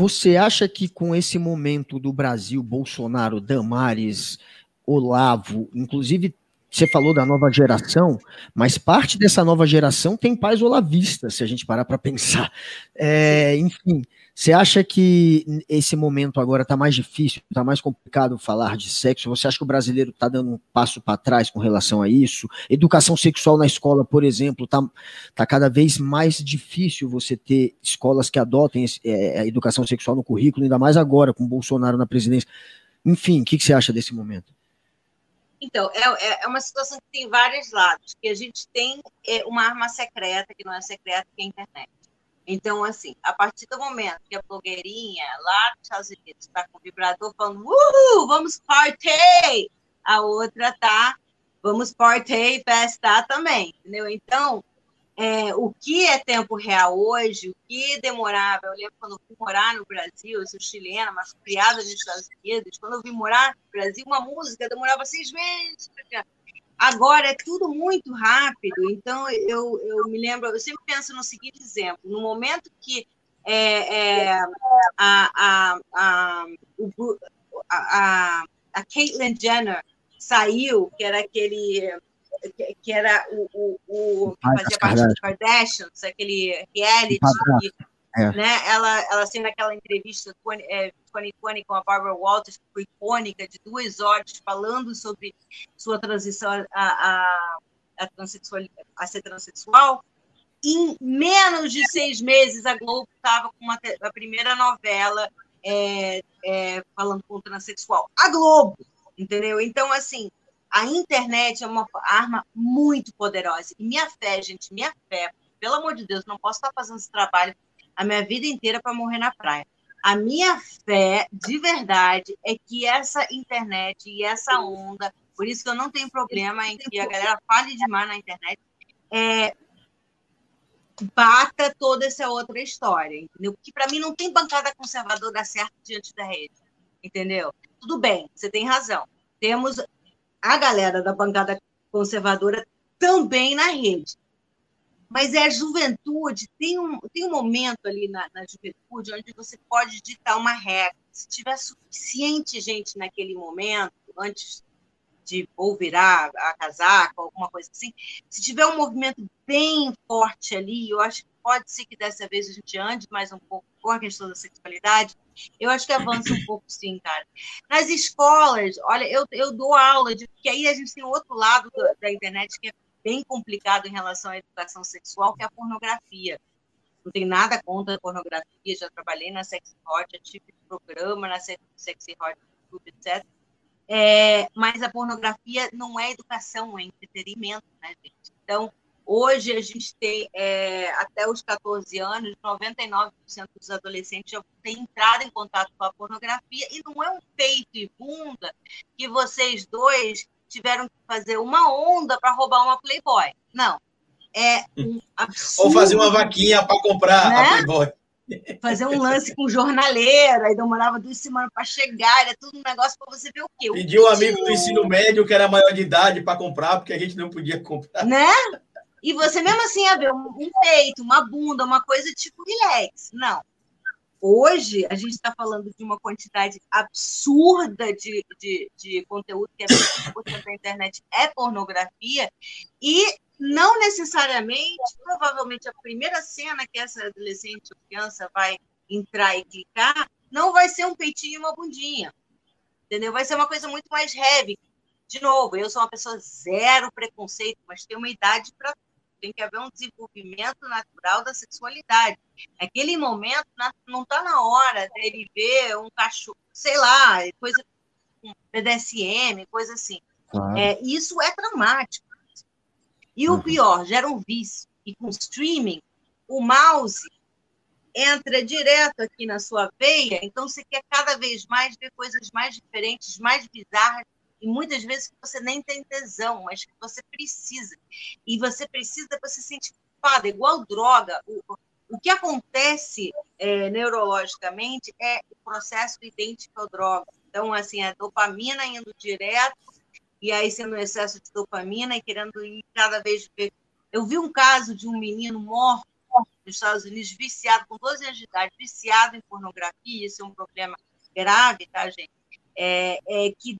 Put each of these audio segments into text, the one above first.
você acha que com esse momento do Brasil, Bolsonaro, Damares, Olavo, inclusive você falou da nova geração, mas parte dessa nova geração tem pais olavistas, se a gente parar para pensar. É, enfim, você acha que esse momento agora está mais difícil, está mais complicado falar de sexo? Você acha que o brasileiro está dando um passo para trás com relação a isso? Educação sexual na escola, por exemplo, está tá cada vez mais difícil você ter escolas que adotem é, a educação sexual no currículo, ainda mais agora com Bolsonaro na presidência. Enfim, o que, que você acha desse momento? Então, é, é uma situação que tem vários lados, que a gente tem é, uma arma secreta, que não é secreta, que é a internet. Então, assim, a partir do momento que a blogueirinha lá nos Estados Unidos está com o vibrador falando, uhul, vamos party! A outra tá, vamos party, festar também, entendeu? Então, é, o que é tempo real hoje, o que demorava, eu lembro quando eu fui morar no Brasil, eu sou chilena, mas criada nos Estados Unidos, quando eu vim morar no Brasil, uma música demorava seis meses Agora é tudo muito rápido, então eu, eu me lembro, eu sempre penso no seguinte exemplo: no momento que é, é, a, a, a, a, a Caitlyn Jenner saiu, que era aquele que, era o, o, o que fazia parte dos Kardashians, aquele reality que é. Né? Ela, ela assim, naquela entrevista 20, é, 2020 com a Barbara Walters, que foi icônica, de duas horas, falando sobre sua transição a, a, a, transexual, a ser transexual. Em menos de seis meses, a Globo estava com uma, a primeira novela é, é, falando com o transexual. A Globo, entendeu? Então, assim, a internet é uma arma muito poderosa. E minha fé, gente, minha fé, pelo amor de Deus, não posso estar fazendo esse trabalho a minha vida inteira para morrer na praia. A minha fé, de verdade, é que essa internet e essa onda, por isso que eu não tenho problema em que a galera fale demais na internet, é, bata toda essa outra história, entendeu? Porque para mim não tem bancada conservadora certa diante da rede, entendeu? Tudo bem, você tem razão. Temos a galera da bancada conservadora também na rede. Mas é a juventude, tem um, tem um momento ali na, na juventude onde você pode ditar uma regra. Se tiver suficiente gente naquele momento, antes de ou virar a casaca, alguma coisa assim, se tiver um movimento bem forte ali, eu acho pode ser que dessa vez a gente ande mais um pouco com a questão da sexualidade, eu acho que avança um pouco sim, cara. Nas escolas, olha, eu, eu dou aula, de, porque aí a gente tem outro lado da, da internet que é bem complicado em relação à educação sexual, que é a pornografia. Não tem nada contra a pornografia, já trabalhei na Sexy Hot, já tive programa na Sexy Hot, etc. É, mas a pornografia não é educação, é entretenimento, né, gente? Então, hoje a gente tem, é, até os 14 anos, 99% dos adolescentes já têm entrado em contato com a pornografia, e não é um peito e bunda que vocês dois tiveram que fazer uma onda para roubar uma Playboy. Não. É um absurdo. Ou fazer uma vaquinha para comprar né? a Playboy. Fazer um lance com jornaleiro, aí demorava duas semanas para chegar, era tudo um negócio para você ver o quê? Pediu um amigo do ensino médio que era maior de idade para comprar, porque a gente não podia comprar. Né? E você mesmo assim ia ver um peito, uma bunda, uma coisa tipo relax. Não. Hoje, a gente está falando de uma quantidade absurda de, de, de conteúdo, que é 20% da internet é pornografia, e não necessariamente, provavelmente, a primeira cena que essa adolescente ou criança vai entrar e clicar não vai ser um peitinho e uma bundinha, entendeu? Vai ser uma coisa muito mais heavy. De novo, eu sou uma pessoa zero preconceito, mas tenho uma idade para tem que haver um desenvolvimento natural da sexualidade. Naquele momento, não está na hora dele ver um cachorro, sei lá, coisa um BDSM, coisa assim. Claro. É, isso é traumático. E uhum. o pior, gera um vício. E com streaming, o mouse entra direto aqui na sua veia, então você quer cada vez mais ver coisas mais diferentes, mais bizarras, e muitas vezes você nem tem tesão, mas você precisa. E você precisa, você sente culpada, igual droga. O, o que acontece é, neurologicamente é o processo idêntico à droga. Então, assim, a dopamina indo direto, e aí sendo excesso de dopamina e querendo ir cada vez. Eu vi um caso de um menino morto, nos Estados Unidos, viciado, com 12 anos de idade, viciado em pornografia, isso é um problema grave, tá, gente? É, é que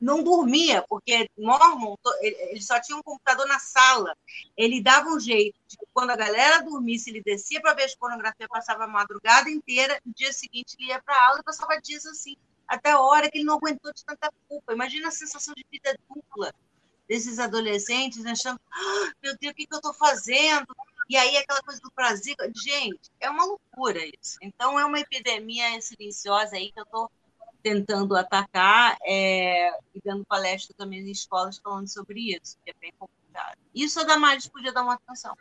não dormia, porque Mormon, ele só tinha um computador na sala. Ele dava um jeito de quando a galera dormisse, ele descia para ver a pornografia, passava a madrugada inteira, no dia seguinte ele ia para a aula e passava dias assim, até a hora que ele não aguentou de tanta culpa. Imagina a sensação de vida dupla desses adolescentes, achando, ah, meu Deus, o que, que eu estou fazendo? E aí aquela coisa do prazer, gente, é uma loucura isso. Então é uma epidemia silenciosa aí que eu estou tentando atacar é, e dando palestra também em escolas falando sobre isso, que é bem complicado. Isso a Damares podia dar uma atenção.